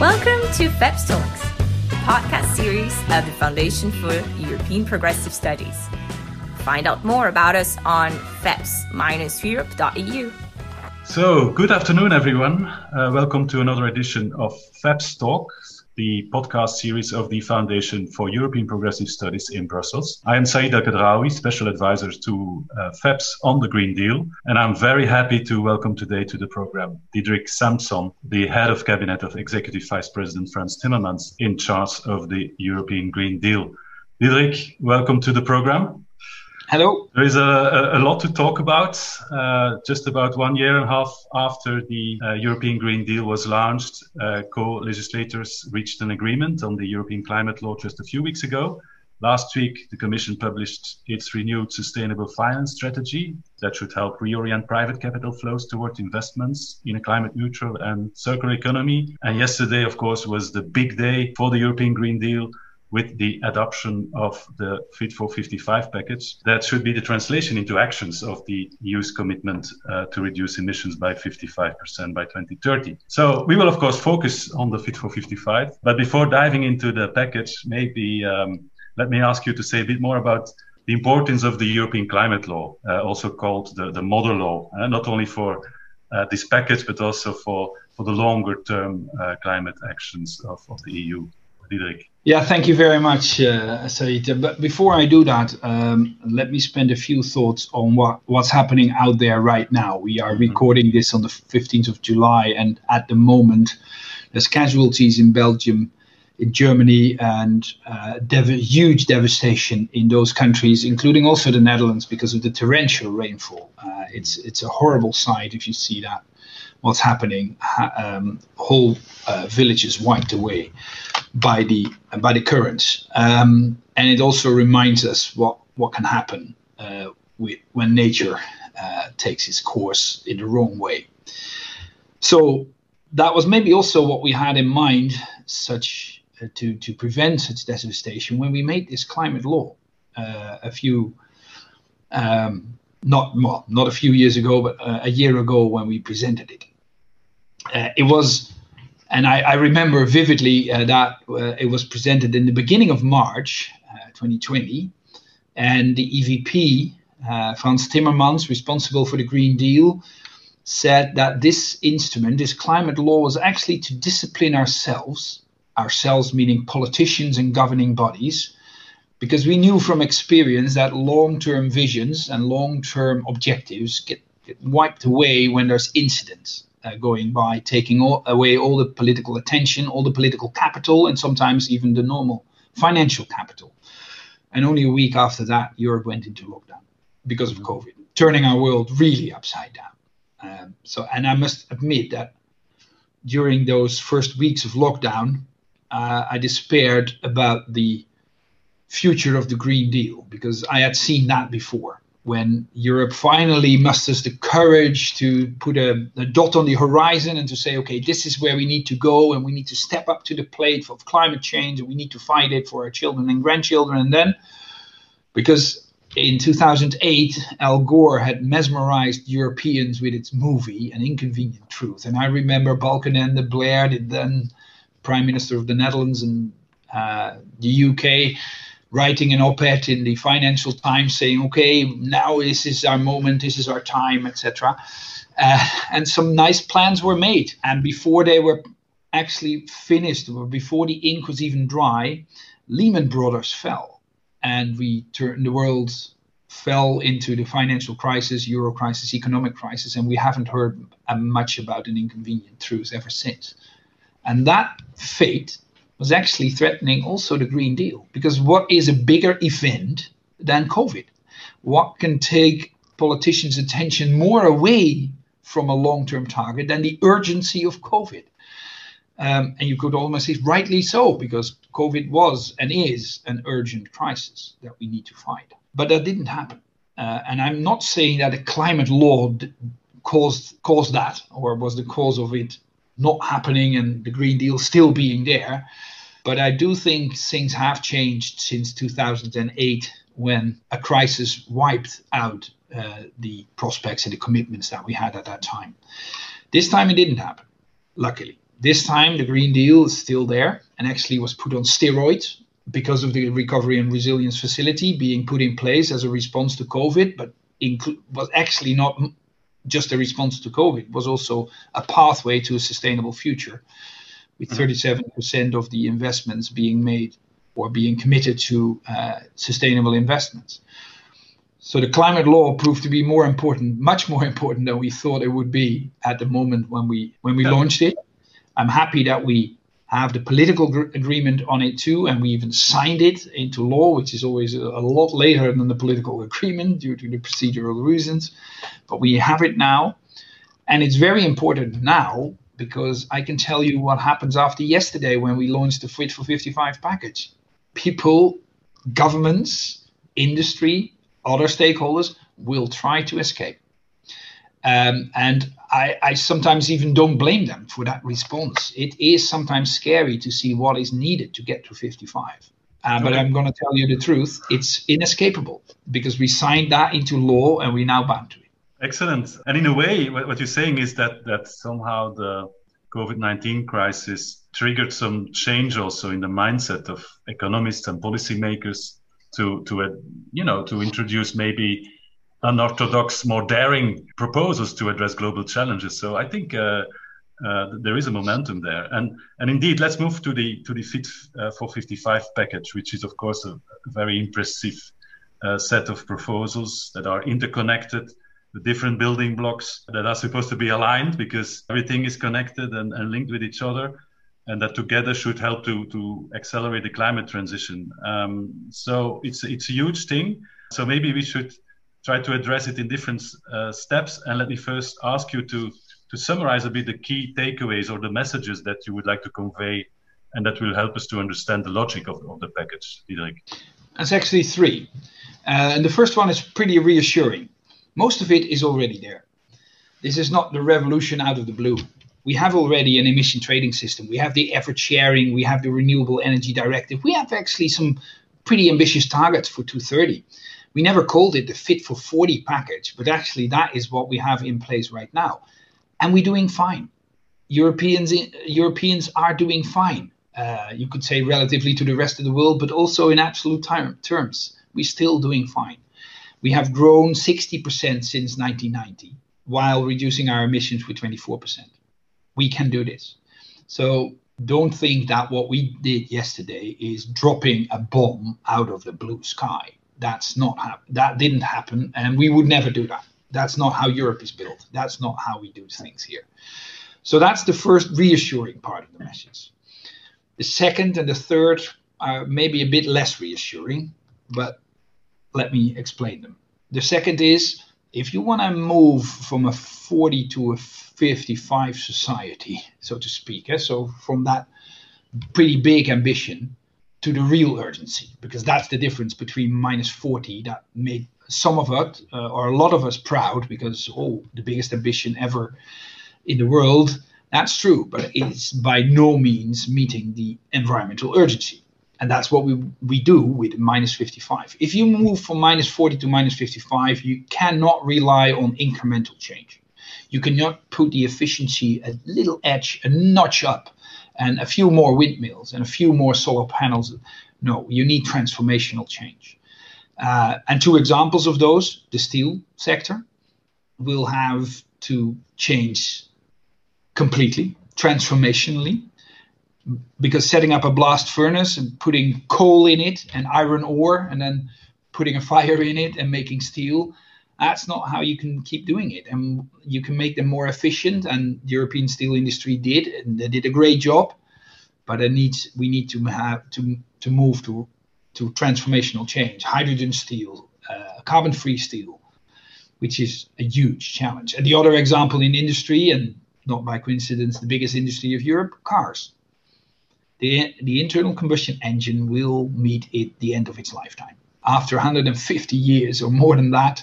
Welcome to FEPS Talks, the podcast series of the Foundation for European Progressive Studies. Find out more about us on feps-europe.eu. So, good afternoon, everyone. Uh, welcome to another edition of FEPS Talks the podcast series of the Foundation for European Progressive Studies in Brussels. I am Saïd El Khadraoui, Special Advisor to uh, FEPS on the Green Deal, and I'm very happy to welcome today to the program Diederik Samsom, the Head of Cabinet of Executive Vice President Frans Timmermans in charge of the European Green Deal. Diederik, welcome to the program. Hello. There is a, a, lot to talk about. Uh, just about one year and a half after the uh, European Green Deal was launched, uh, co legislators reached an agreement on the European climate law just a few weeks ago. Last week, the Commission published its renewed sustainable finance strategy that should help reorient private capital flows toward investments in a climate neutral and circular economy. And yesterday, of course, was the big day for the European Green Deal with the adoption of the Fit for 55 package. That should be the translation into actions of the EU's commitment uh, to reduce emissions by 55% by 2030. So we will, of course, focus on the Fit for 55. But before diving into the package, maybe um, let me ask you to say a bit more about the importance of the European climate law, uh, also called the, the model law, uh, not only for uh, this package, but also for, for the longer term uh, climate actions of, of the EU. Diederik. Yeah, thank you very much, uh. But before I do that, um, let me spend a few thoughts on what, what's happening out there right now. We are mm-hmm. recording this on the 15th of July, and at the moment, there's casualties in Belgium, in Germany, and uh, dev- huge devastation in those countries, including also the Netherlands, because of the torrential rainfall. Uh, it's it's a horrible sight if you see that what's happening. Um, whole uh, villages wiped away by the by the currents, um, and it also reminds us what what can happen uh, with, when nature uh, takes its course in the wrong way. So that was maybe also what we had in mind, such uh, to to prevent such devastation when we made this climate law uh, a few. Um, not well, not a few years ago, but uh, a year ago when we presented it. Uh, it was, and I, I remember vividly uh, that uh, it was presented in the beginning of March 2020, uh, and the EVP, uh, Frans Timmermans, responsible for the Green Deal, said that this instrument, this climate law, was actually to discipline ourselves, ourselves meaning politicians and governing bodies, because we knew from experience that long-term visions and long-term objectives get, get wiped away when there's incidents going by, taking all, away all the political attention, all the political capital, and sometimes even the normal financial capital. And only a week after that, Europe went into lockdown because of COVID, turning our world really upside down. Um, so, and I must admit that during those first weeks of lockdown, uh, I despaired about the future of the Green Deal because I had seen that before when Europe finally musters the courage to put a, a, dot on the horizon and to say, okay, this is where we need to go and we need to step up to the plate of climate change and we need to fight it for our children and grandchildren. And then, because in 2008, Al Gore had mesmerized Europeans with its movie, An Inconvenient Truth. And I remember Balkenende, Blair, the then Prime Minister of the Netherlands and uh, the UK, writing an op-ed in the Financial Times saying, "Okay, now this is our moment, this is our time, etc." Uh, and some nice plans were made, and before they were actually finished, or before the ink was even dry, Lehman Brothers fell, and we turned the world fell into the financial crisis, euro crisis, economic crisis, and we haven't heard uh, much about an inconvenient truth ever since. And that fate was actually threatening also the Green Deal. Because what is a bigger event than COVID? What can take politicians' attention more away from a long term target than the urgency of COVID? Um, and you could almost say rightly so, because COVID was and is an urgent crisis that we need to fight. But that didn't happen. Uh, and I'm not saying that a climate law d- caused caused that or was the cause of it not happening and the Green Deal still being there. But I do think things have changed since 2008 when a crisis wiped out uh, the prospects and the commitments that we had at that time. This time it didn't happen, luckily. This time, the Green Deal is still there and actually was put on steroids because of the Recovery and Resilience Facility being put in place as a response to COVID, but inclu- was actually not just a response to COVID, was also a pathway to a sustainable future, with 37% mm-hmm. of the investments being made or being committed to uh, sustainable investments. So the climate law proved to be more important, much more important than we thought it would be at the moment when we when we launched it. I'm happy that we have the political gr- agreement on it too, and we even signed it into law, which is always a, a, lot later than the political agreement due to the procedural reasons. But we have it now, and it's very important now because I can tell you what happens after yesterday when we launched the Fit for 55 package. People, governments, industry, other stakeholders will try to escape. Um, and I, I, sometimes even don't blame them for that response. It is sometimes scary to see what is needed to get to 55. Uh, but I'm going to tell you the truth. It's inescapable because we signed that into law and we're now bound to it. Excellent. And in a way, what you're saying is that that somehow the COVID-19 crisis triggered some change also in the mindset of economists and policymakers to to uh, you know to introduce maybe unorthodox, more daring proposals to address global challenges. So I think uh, uh, there is a momentum there, and and indeed, let's move to the to the Fit uh, for 55 package, which is of course a, a very impressive uh, set of proposals that are interconnected. The different building blocks that are supposed to be aligned because everything is connected and, and linked with each other and that together should help to to accelerate the climate transition. Um, so it's it's a huge thing. So maybe we should try to address it in different uh, steps. And let me first ask you to to summarize a bit the key takeaways or the messages that you would like to convey, and that will help us to understand the logic of, of the package, Diederik. That's actually three, uh, and the first one is pretty reassuring. Most of it is already there. This is not the revolution out of the blue we have already an emission trading system. We have the effort sharing. We have the renewable energy directive. We have actually some pretty ambitious targets for 2030. We never called it the Fit for 40 package, but actually that is what we have in place right now, and we're doing fine. Europeans Europeans are doing fine. Uh, you could say relatively to the rest of the world, but also in absolute terms, we're still doing fine. We have grown 60% since 1990 while reducing our emissions with 24%. We can do this. So don't think that what we did yesterday is dropping a bomb out of the blue sky that's not hap- that didn't happen and we would never do that. That's not how europe is built. That's not how we do things here. So that's the first reassuring part of the message. The second and the third are maybe a bit less reassuring but let me explain them. The second is if you want to move from a 40 to a 55 society so to speak eh? so from that pretty big ambition to the real urgency, because that's the difference between minus 40 that made some of us, uh, or a lot of us, proud because, oh, the biggest ambition ever in the world. That's true, but it's by no means meeting the environmental urgency. And that's what we, we do with minus 55. If you move from minus 40 to minus 55, you cannot rely on incremental change. You cannot put the efficiency a little edge, a notch up and a few more windmills and a few more solar panels. No, you need transformational change. Uh, and two examples of those the steel sector will have to change completely, transformationally, because setting up a blast furnace and putting coal in it and iron ore and then putting a fire in it and making steel that's not how you can keep doing it. And you can make them more efficient, and the European steel industry did, and they did a great job. But it needs we need to have to to move to to transformational change, hydrogen steel, uh, carbon-free steel, which is a huge challenge. And the other example in industry, and not by coincidence, the biggest industry of Europe, cars. The, the internal combustion engine will meet it the end of its lifetime. After 150 years or more than that,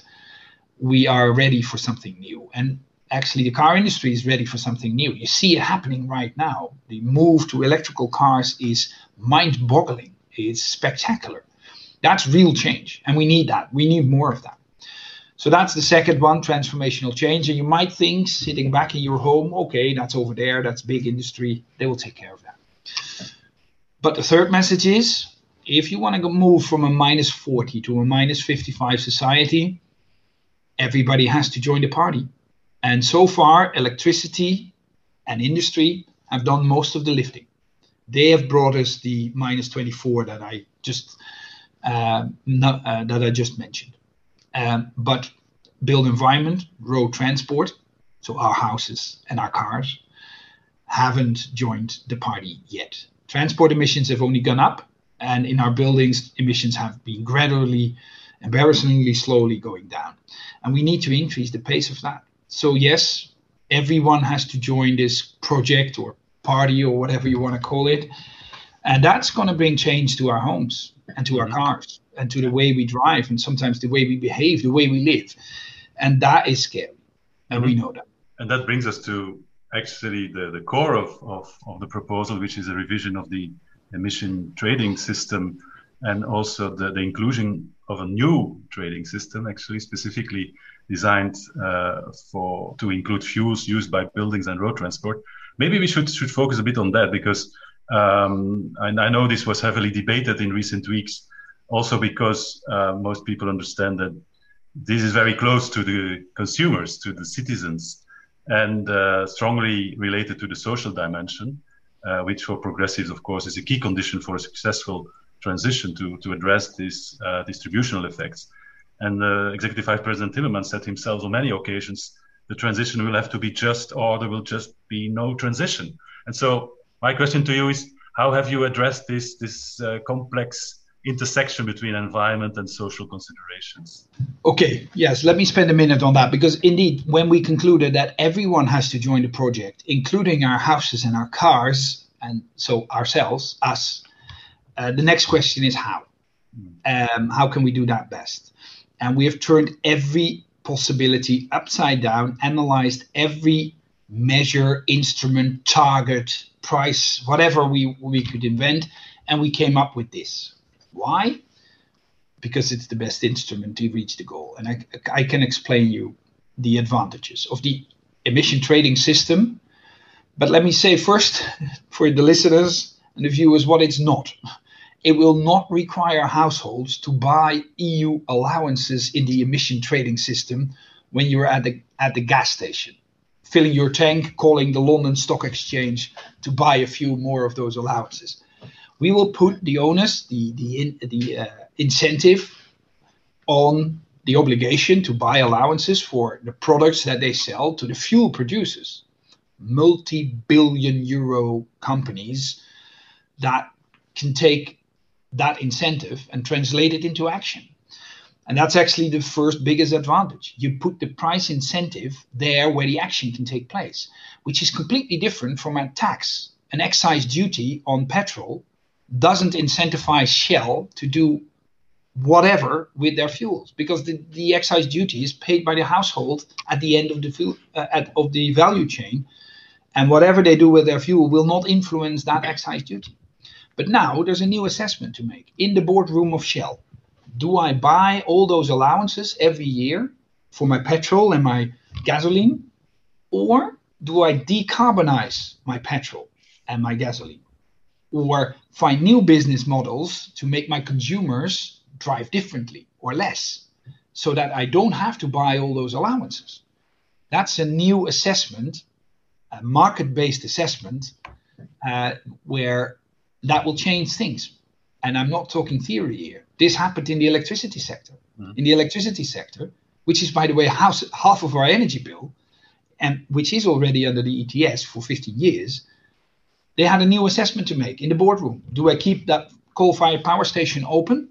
we are ready for something new. And actually, the car industry is ready for something new. You see it happening right now. The move to electrical cars is mind boggling, it's spectacular. That's real change. And we need that. We need more of that. So that's the second one, transformational change. And you might think, sitting back in your home, okay, that's over there, that's big industry, they will take care of that. But the third message is if you want to move from a minus 40 to a minus 55 society, everybody has to join the party. And so far, electricity and industry have done most of the lifting. They have brought us the minus 24 that I just uh, not, uh, that I just mentioned. Um, but built environment, road transport, so our houses and our cars, haven't joined the party yet. Transport emissions have only gone up, and in our buildings, emissions have been gradually, embarrassingly slowly going down. And we need to increase the pace of that. So, yes, everyone has to join this project or party or whatever you want to call it. And that's going to bring change to our homes and to our mm-hmm. cars and to the way we drive and sometimes the way we behave, the way we live. And that is scary. And mm-hmm. we know that. And that brings us to actually the, the core of, of, of the proposal, which is a revision of the emission trading system and also the, the inclusion of a new trading system, actually specifically designed uh, for to include fuels used by buildings and road transport. Maybe we should should focus a bit on that because um, and I know this was heavily debated in recent weeks, also because uh, most people understand that this is very close to the consumers, to the citizens, and uh, strongly related to the social dimension, uh, which for progressives, of course, is a key condition for a successful transition to, to address these uh, distributional effects. And uh, Executive Vice President Timmermans said himself on many occasions, the transition will have to be just, or there will just be no transition. And so, my question to you is, how have you addressed this this uh, complex intersection between environment and social considerations? Okay, yes, let me spend a minute on that because indeed, when we concluded that everyone has to join the project, including our houses and our cars, and so ourselves, us, uh, the next question is how? Um, how can we do that best? And we have turned every possibility upside down, analyzed every measure, instrument, target, price, whatever we, we could invent, and we came up with this. Why? Because it's the best instrument to reach the goal. And I, I can explain you the advantages of the emission trading system. But let me say first, for the listeners and the viewers, what it's not. It will not require households to buy EU allowances in the emission trading system when you're at the at the gas station, filling your tank, calling the London Stock Exchange to buy a few more of those allowances. We will put the onus, the the the uh, incentive, on the obligation to buy allowances for the products that they sell to the fuel producers, multi-billion euro companies that can take that incentive and translate it into action. And that's actually the first biggest advantage. You put the price incentive there where the action can take place, which is completely different from a tax. An excise duty on petrol doesn't incentivize Shell to do whatever with their fuels because the, the excise duty is paid by the household at the end of the fuel, uh, at, of the value chain and whatever they do with their fuel will not influence that excise duty but now there's a new assessment to make in the boardroom of Shell. Do I buy all those allowances every year for my petrol and my gasoline? Or do I decarbonize my petrol and my gasoline? Or find new business models to make my consumers drive differently or less so that I don't have to buy all those allowances? That's a new assessment, a market based assessment, uh, where that will change things. And I'm not talking theory here. This happened in the electricity sector. Mm. In the electricity sector, which is, by the way, half, half of our energy bill, and which is already under the ETS for 15 years, they had a new assessment to make in the boardroom. Do I keep that coal fired power station open,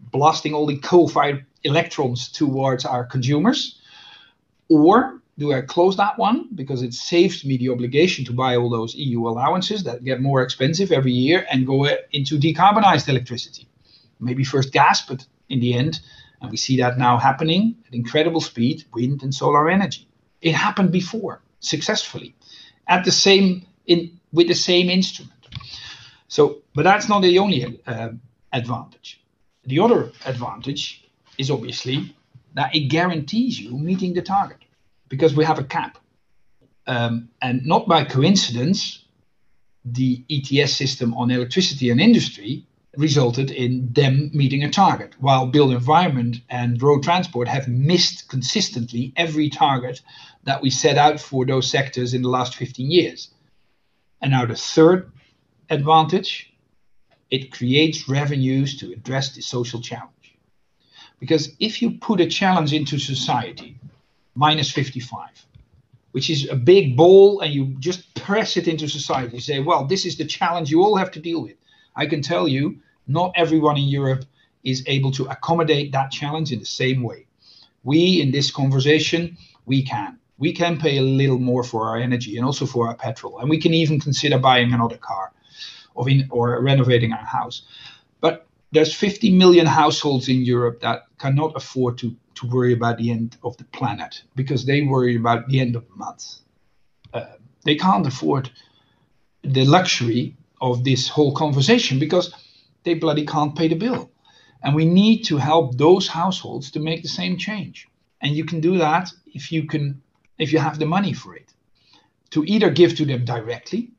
blasting all the coal fired electrons towards our consumers? Or do I close that one because it saves me the obligation to buy all those EU allowances that get more expensive every year and go into decarbonized electricity? Maybe first gas, but in the end, and we see that now happening at incredible speed, wind and solar energy. It happened before successfully at the same in with the same instrument. So, but that's not the only uh, advantage. The other advantage is obviously that it guarantees you meeting the target because we have a cap. Um, and not by coincidence, the ETS system on electricity and industry resulted in them meeting a target, while built environment and road transport have missed consistently every target that we set out for those sectors in the last 15 years. And now the third advantage, it creates revenues to address the social challenge. Because if you put a challenge into society, minus 55, which is a big ball, and you just press it into society, you say, well, this is the challenge you all have to deal with. I can tell you, not everyone in Europe is able to accommodate that challenge in the same way. We, in this conversation, we can. We can pay a little more for our energy and also for our petrol, and we can even consider buying another car or, in, or renovating our house. There's 50 million households in Europe that cannot afford to, to worry about the end of the planet because they worry about the end of the month. Uh, they can't afford the luxury of this whole conversation because they bloody can't pay the bill. And we need to help those households to make the same change. And you can do that if you can if you have the money for it. To either give to them directly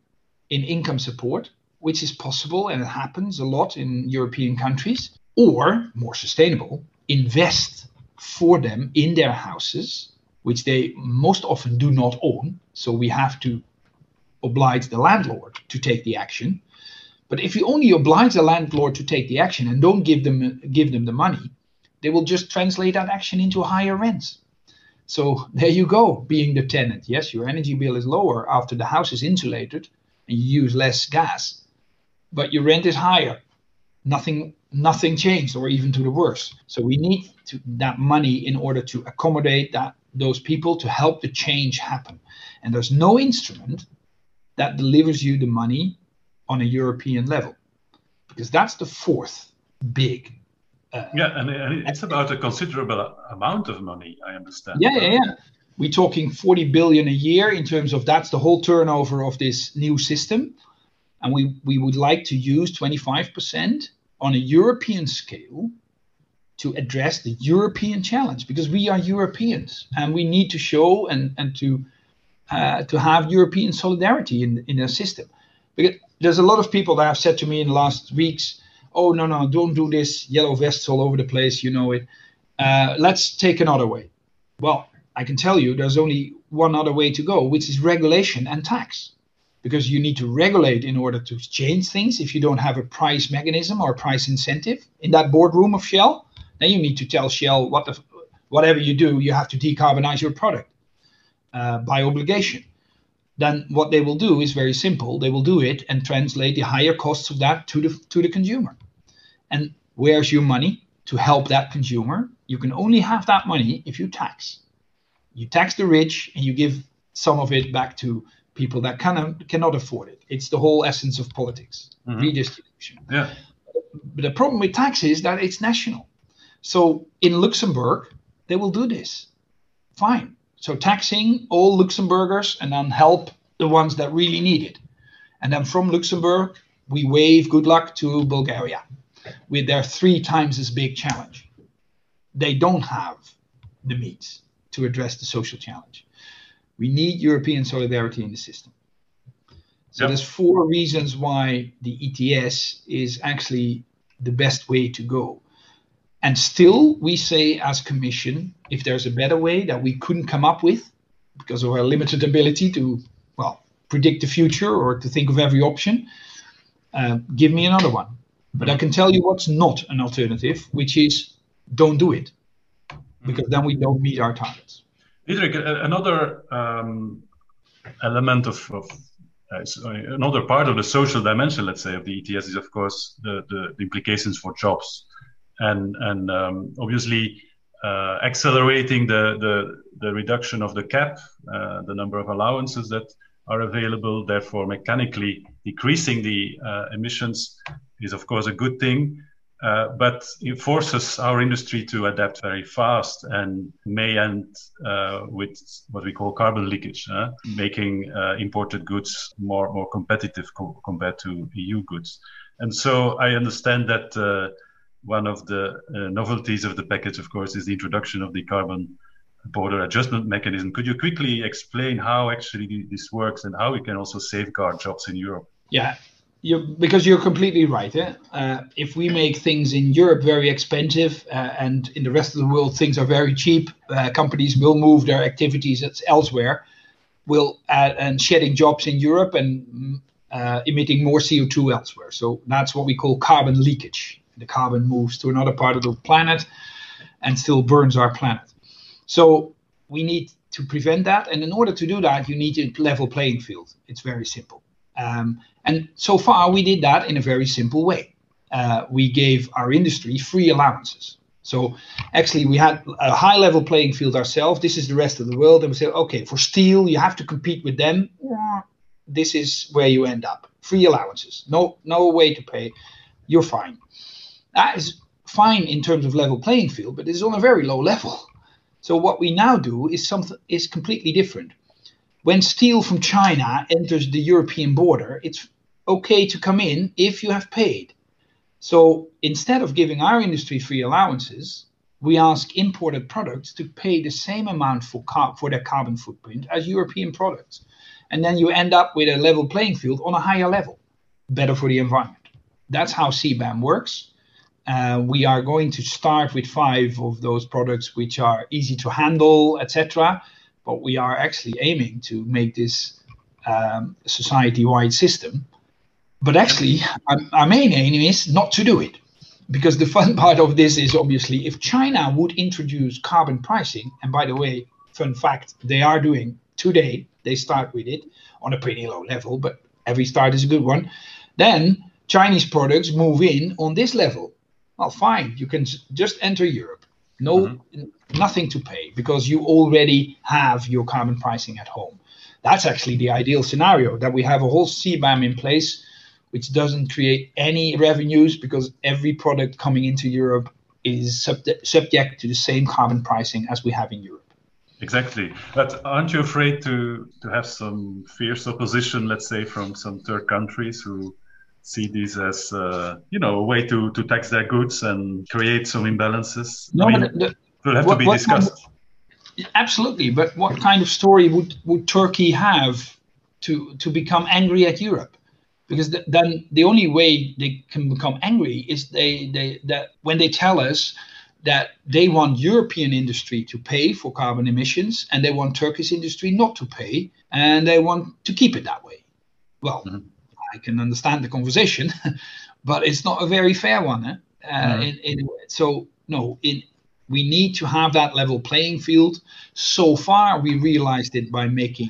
in income support which is possible and it happens a lot in European countries, or more sustainable, invest for them in their houses, which they most often do not own. So we have to oblige the landlord to take the action. But if you only oblige the landlord to take the action and don't give them give them the money, they will just translate that action into higher rents. So there you go, being the tenant. Yes, your energy bill is lower after the house is insulated and you use less gas but your rent is higher. Nothing nothing changed or even to the worse. So we need to, that money in order to accommodate that those people to help the change happen. And there's no instrument that delivers you the money on a European level because that's the fourth big. Uh, yeah, and, and it's about a considerable amount of money. I understand. Yeah, yeah, yeah. We're talking 40 billion a year in terms of that's the whole turnover of this new system and we, we would like to use 25% on a European scale to address the European challenge because we are Europeans and we need to show and, and to uh, to have European solidarity in in the system. Because there's a lot of people that have said to me in the last weeks, "Oh no no, don't do this. Yellow vests all over the place. You know it. Uh, let's take another way." Well, I can tell you, there's only one other way to go, which is regulation and tax because you need to regulate in order to change things. If you don't have a price mechanism or price incentive in that boardroom of Shell, then you need to tell Shell what the whatever you do, you have to decarbonize your product uh, by obligation. Then what they will do is very simple. They will do it and translate the higher costs of that to the to the consumer. And where's your money to help that consumer? You can only have that money if you tax. You tax the rich and you give some of it back to people that can, cannot afford it. It's the whole essence of politics, mm-hmm. redistribution. Yeah. But the problem with tax is that it's national. So in Luxembourg, they will do this. Fine. So taxing all Luxembourgers and then help the ones that really need it. And then from Luxembourg, we wave good luck to Bulgaria with their three times as big challenge. They don't have the means to address the social challenge. We need European solidarity in the system. So yep. there's four reasons why the ETS is actually the best way to go. And still, we say as Commission, if there's a better way that we couldn't come up with because of our limited ability to, well, predict the future or to think of every option, uh, give me another one. But I can tell you what's not an alternative, which is don't do it, because then we don't meet our targets. Diederik, another um, element of, of uh, another part of the social dimension, let's say, of the ETS is, of course, the, the, the implications for jobs, and and um, obviously uh, accelerating the, the the reduction of the cap, uh, the number of allowances that are available, therefore mechanically decreasing the uh, emissions, is of course a good thing. Uh, but it forces our industry to adapt very fast and may end uh, with what we call carbon leakage, uh, making uh, imported goods more, more competitive co- compared to EU goods. And so I understand that uh, one of the uh, novelties of the package, of course, is the introduction of the carbon border adjustment mechanism. Could you quickly explain how actually this works and how we can also safeguard jobs in Europe? Yeah, you because you're completely right. Eh? Uh, if we make things in Europe very expensive uh, and in the rest of the world things are very cheap, uh, companies will move their activities elsewhere, will and shedding jobs in Europe and uh, emitting more CO2 elsewhere. So that's what we call carbon leakage. The carbon moves to another part of the planet and still burns our planet. So we need to prevent that, and in order to do that, you need a level playing field. It's very simple. Um, and so far, we did that in a very simple way. Uh, we gave our industry free allowances. So actually, we had a high level playing field ourselves. This is the rest of the world. And we said, okay, for steel, you have to compete with them. This is where you end up. Free allowances. No, no way to pay. You're fine. That is fine in terms of level playing field, but it's on a very low level. So what we now do is something is completely different when steel from China enters the European border, it's okay to come in if you have paid. So instead of giving our industry free allowances, we ask imported products to pay the same amount for, car- for their carbon footprint as European products. And then you end up with a level playing field on a higher level, better for the environment. That's how CBAM works. Uh, we are going to start with five of those products which are easy to handle, etc but we are actually aiming to make this um, society-wide system. But actually, our, our main aim is not to do it, because the fun part of this is obviously if China would introduce carbon pricing, and by the way, fun fact, they are doing today. They start with it on a pretty low level, but every start is a good one. Then Chinese products move in on this level. Well, fine, you can just enter Europe. No, mm-hmm nothing to pay because you already have your carbon pricing at home. That's actually the ideal scenario that we have a whole CBAM in place which doesn't create any revenues because every product coming into Europe is sub- subject to the same carbon pricing as we have in Europe. Exactly. But aren't you afraid to, to have some fierce opposition, let's say, from some third countries who see this as, uh, you know, a way to, to tax their goods and create some imbalances? No, I mean, the, will have what, to be discussed. Kind of, absolutely, but what kind of story would, would Turkey have to to become angry at Europe? Because th- then the only way they can become angry is they, they that when they tell us that they want European industry to pay for carbon emissions and they want Turkish industry not to pay and they want to keep it that way. Well, mm-hmm. I can understand the conversation, but it's not a very fair one. Eh? Uh, mm-hmm. in, in, so no, in we need to have that level playing field. So far, we realized it by making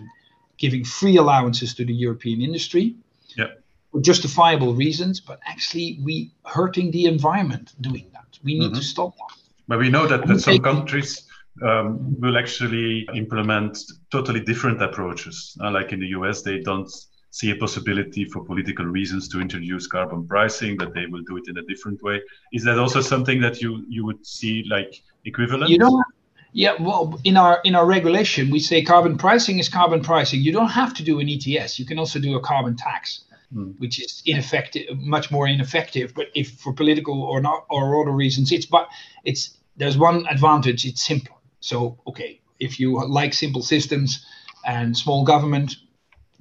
giving free allowances to the European industry. Yeah. For justifiable reasons, but actually we hurting the environment doing that. We need mm-hmm. to stop that. But we know that, that some countries um, will actually implement totally different approaches. Uh, like in the US, they don't see a possibility for political reasons to introduce carbon pricing, that they will do it in a different way. Is that also something that you, you would see like equivalent? You know, yeah. Well, in our in our regulation, we say carbon pricing is carbon pricing. You don't have to do an ETS. You can also do a carbon tax, hmm. which is ineffective, much more ineffective. But if for political or not or other reasons, it's but it's there's one advantage. It's simpler. So okay, if you like simple systems and small government,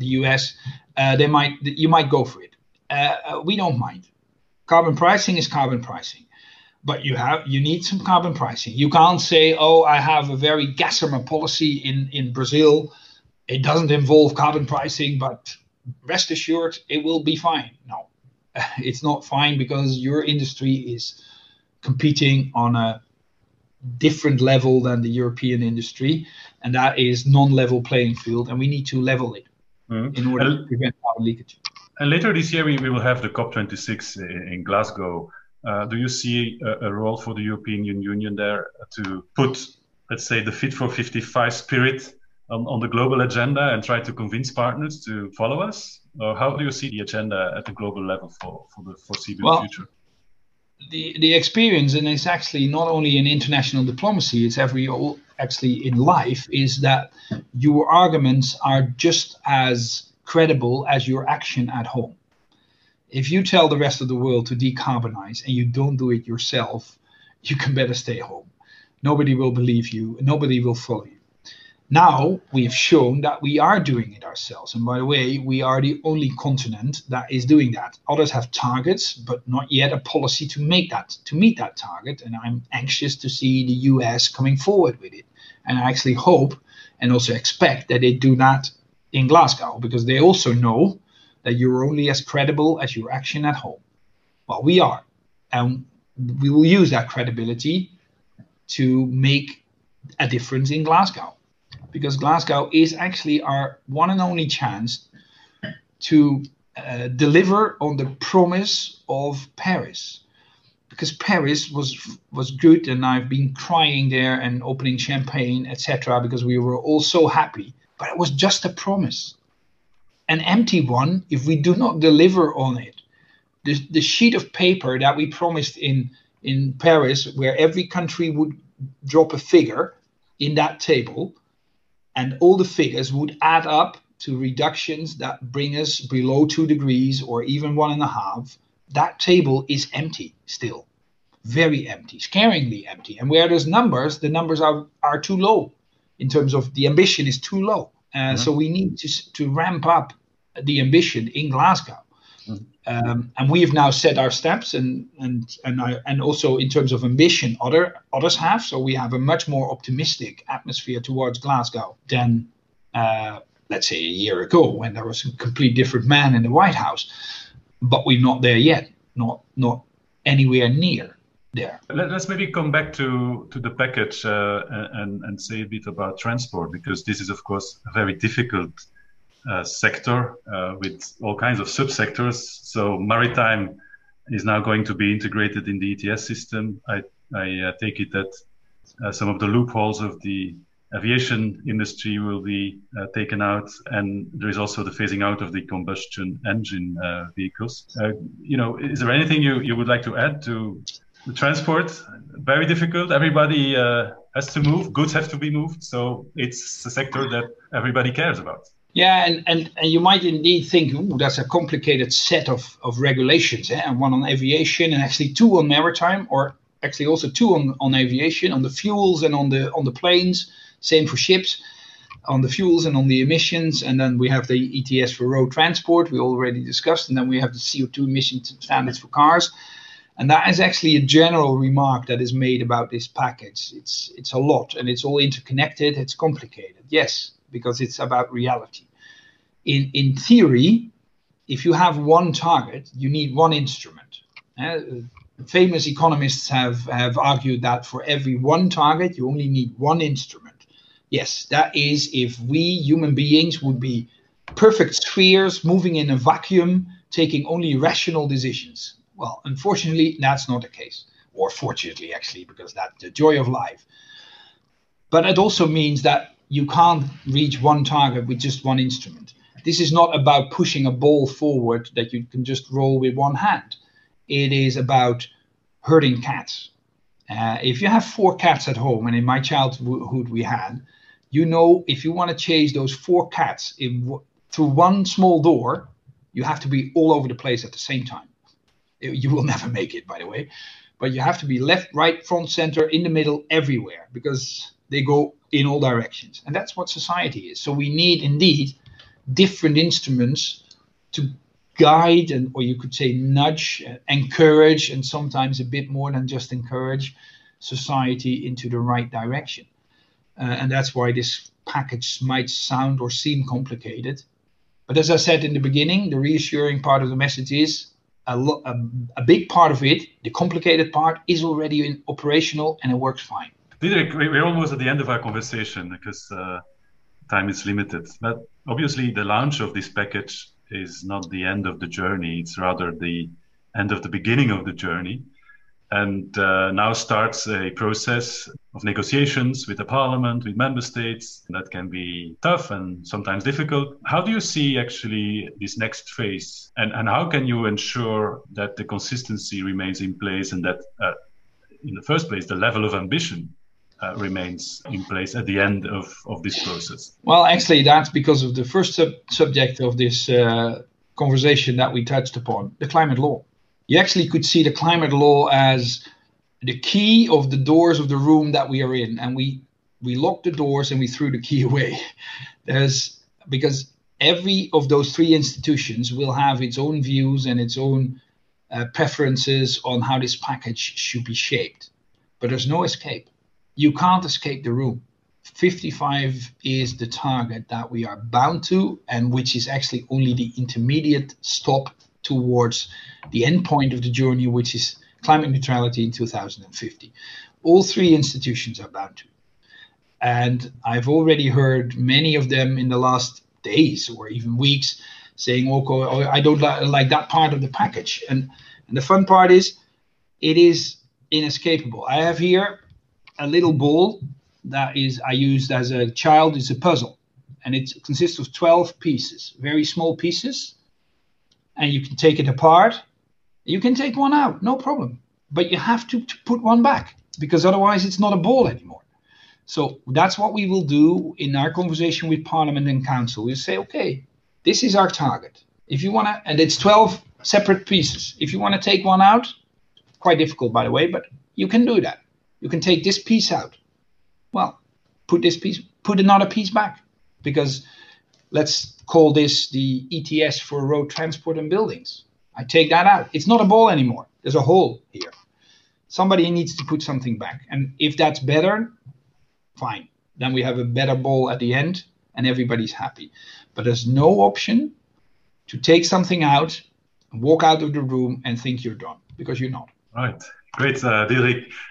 the US, uh, they might you might go for it. Uh, uh, we don't mind. Carbon pricing is carbon pricing but you have you need some carbon pricing. You can't say, "Oh, I have a very Gossamer policy in in Brazil. It doesn't involve carbon pricing, but rest assured, it will be fine." No, it's not fine because your industry is competing on a different level than the European industry, and that is non-level playing field, and we need to level it mm-hmm. in order and, to prevent carbon leakage. And later this year, we, we will have the COP26 in Glasgow. Uh, do you see a, a, role for the European Union there to put, let's say, the Fit for 55 spirit on, on the global agenda and try to convince partners to follow us? Or how do you see the agenda at the global level for, for the foreseeable well, future? The, the experience, and it's actually not only in international diplomacy, it's every actually in life, is that your arguments are just as credible as your action at home if you tell the rest of the world to decarbonize and you don't do it yourself, you can better stay home. Nobody will believe you, nobody will follow you. Now we have shown that we are doing it ourselves. And by the way, we are the only continent that is doing that. Others have targets, but not yet a policy to make that, to meet that target. And I'm anxious to see the US coming forward with it. And I actually hope and also expect that they do that in Glasgow because they also know that you're only as credible as your action at home. Well, we are. And we will use that credibility to make a difference in Glasgow because Glasgow is actually our one and only chance to uh, deliver on the promise of Paris. Because Paris was was good, and I've been crying there and opening champagne, etc. Because we were all so happy, but it was just a promise, an empty one. If we do not deliver on it, the, the sheet of paper that we promised in in Paris, where every country would drop a figure in that table, and all the figures would add up to reductions that bring us below two degrees or even one and a half, that table is empty still. Very empty, scaringly empty. And where there's numbers, the numbers are, are too low in terms of the ambition is too low. Uh, mm-hmm. So we need to, to ramp up the ambition in Glasgow. Um, and we have now set our steps, and and and I, and also in terms of ambition, other others have. So we have a much more optimistic atmosphere towards Glasgow than, uh, let's say, a year ago when there was a complete different man in the White House. But we're not there yet. Not not anywhere near there. Let's maybe come back to to the package uh, and and say a bit about transport because this is of course a very difficult uh, sector uh, with all kinds of subsectors. So maritime is now going to be integrated in the ETS system. I, I uh, take it that uh, some of the loopholes of the aviation industry will be uh, taken out, and there is also the phasing out of the combustion engine uh, vehicles. you know, is there anything you, you would like to add to the transport? Very difficult. Everybody has to move. Goods have to be moved. So it's a sector that everybody cares about. Yeah, and, and, and you might indeed think, ooh, that's a complicated set of, of regulations, eh? and one on aviation and actually two on maritime, or actually also two on, on aviation, on the fuels and on the on the planes. Same for ships, on the fuels and on the emissions, and then we have the ETS for road transport we already discussed, and then we have the CO2 emission standards for cars. And that is actually a general remark that is made about this package. It's it's a lot and it's all interconnected. It's complicated. Yes, because it's about reality. In, in theory, if you have one target, you need one instrument. Uh, famous economists have, have argued that for every one target, you only need one instrument. Yes, that is if we human beings would be perfect spheres moving in a vacuum, taking only rational decisions. Well, unfortunately, that's not the case. Or fortunately, actually, because that's the joy of life. But it also means that you can't reach one target with just one instrument. This is not about pushing a ball forward that you can just roll with one hand. It is about herding cats. Uh, if you have four cats at home, and in my childhood we had, you know if you want to chase those four cats in, through one small door, you have to be all over the place at the same time. You will never make it, by the way, but you have to be left, right, front, center, in the middle, everywhere because they go in all directions. And that's what society is. So we need indeed different instruments to guide and or you could say nudge, uh, encourage, and sometimes a bit more than just encourage society into the right direction. Uh, and that's why this package might sound or seem complicated. But as I said in the beginning, the reassuring part of the message is a, lo- a, a big part of it, the complicated part, is already in operational and it works fine. Diederik, we're almost at the end of our conversation because uh, time is limited. But obviously, the launch of this package is not the end of the journey. It's rather the end of the beginning of the journey. And uh, now starts a process of negotiations with the parliament, with member states. That can be tough and sometimes difficult. How do you see actually this next phase? And, and how can you ensure that the consistency remains in place and that, uh, in the first place, the level of ambition uh, remains in place at the end of, of this process? Well, actually, that's because of the first sub- subject of this uh, conversation that we touched upon the climate law. You actually could see the climate law as the key of the doors of the room that we are in, and we we locked the doors and we threw the key away. There's because every of those three institutions will have its own views and its own uh, preferences on how this package should be shaped. But there's no escape. You can't escape the room. 55 is the target that we are bound to, and which is actually only the intermediate stop towards the end point of the journey, which is climate neutrality in 2050. All three institutions are bound to. And I've already heard many of them in the last days or even weeks saying, "Okay, I don't li- like that part of the package." And and the fun part is, it is inescapable. I have here a little ball that is I used as a child. It's a puzzle, and it consists of twelve pieces, very small pieces, and you can take it apart. You can take one out, no problem, but you have to, to put one back because otherwise it's not a ball anymore. So that's what we will do in our conversation with Parliament and Council. We'll say, okay, this is our target. If you want to, and it's 12 separate pieces. If you want to take one out, quite difficult, by the way, but you can do that. You can take this piece out. Well, put this piece, put another piece back, because let's call this the ETS for road transport and buildings. I take that out. It's not a ball anymore. There's a hole here. Somebody needs to put something back. And if that's better, fine. Then we have a better ball at the end and everybody's happy. But there's no option to take something out, walk out of the room and think you're done because you're not. Right. Great, uh.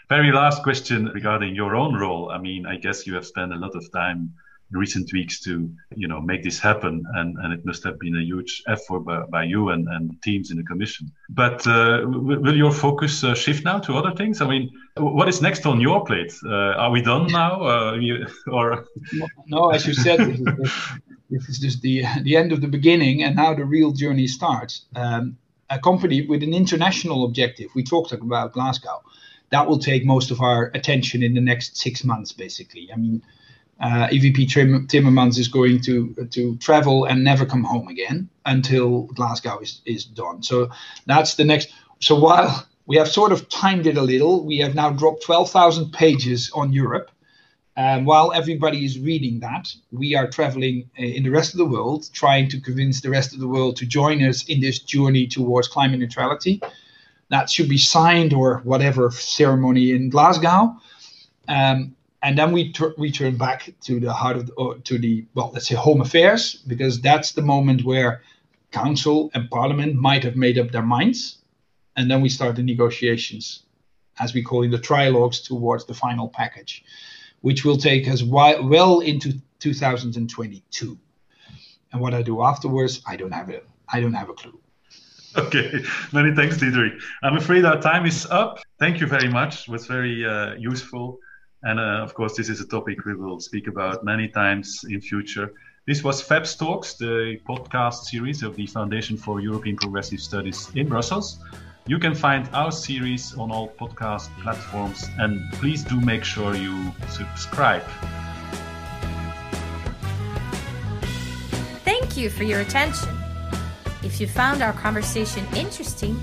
Very last question regarding your own role. I mean, I guess you have spent a lot of time recent weeks to you know make this happen and and it must have been a huge effort by, by you and, and teams in the commission. But uh, will your focus uh, shift now to other things? I mean what is next on your plate? Uh, are we done now uh, you, or? No as you said this is, this is just the the end of the beginning and now the real journey starts. Um, a company with an international objective we talked about glasgow that will take most of our attention in the next six months basically. I mean uh, EVP Tim- Timmermans is going to to travel and never come home again until Glasgow is, is done. So that's the next. So while we have sort of timed it a little, we have now dropped 12,000 pages on Europe. And while everybody is reading that, we are traveling uh, in the rest of the world, trying to convince the rest of the world to join us in this journey towards climate neutrality. That should be signed or whatever ceremony in Glasgow. Um, and then we t- return back to the heart of the, to the well let's say home affairs because that's the moment where council and parliament might have made up their minds. And then we start the negotiations as we call it the trilogues towards the final package which will take us wi- well into 2022 and what i do afterwards i don't have a i don't have a clue. Okay. Many thanks diederik. I'm afraid our time is up. Thank you very much. It was very uh, useful and uh, of course, this is a topic we will speak about many times in future. This was FEPS Talks, the podcast series of the Foundation for European Progressive Studies in Brussels. You can find our series on all podcast platforms, and please do make sure you subscribe. Thank you for your attention. If you found our conversation interesting,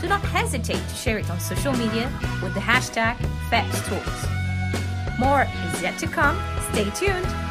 do not hesitate to share it on social media with the hashtag FEPS Talks. More is yet to come. Stay tuned.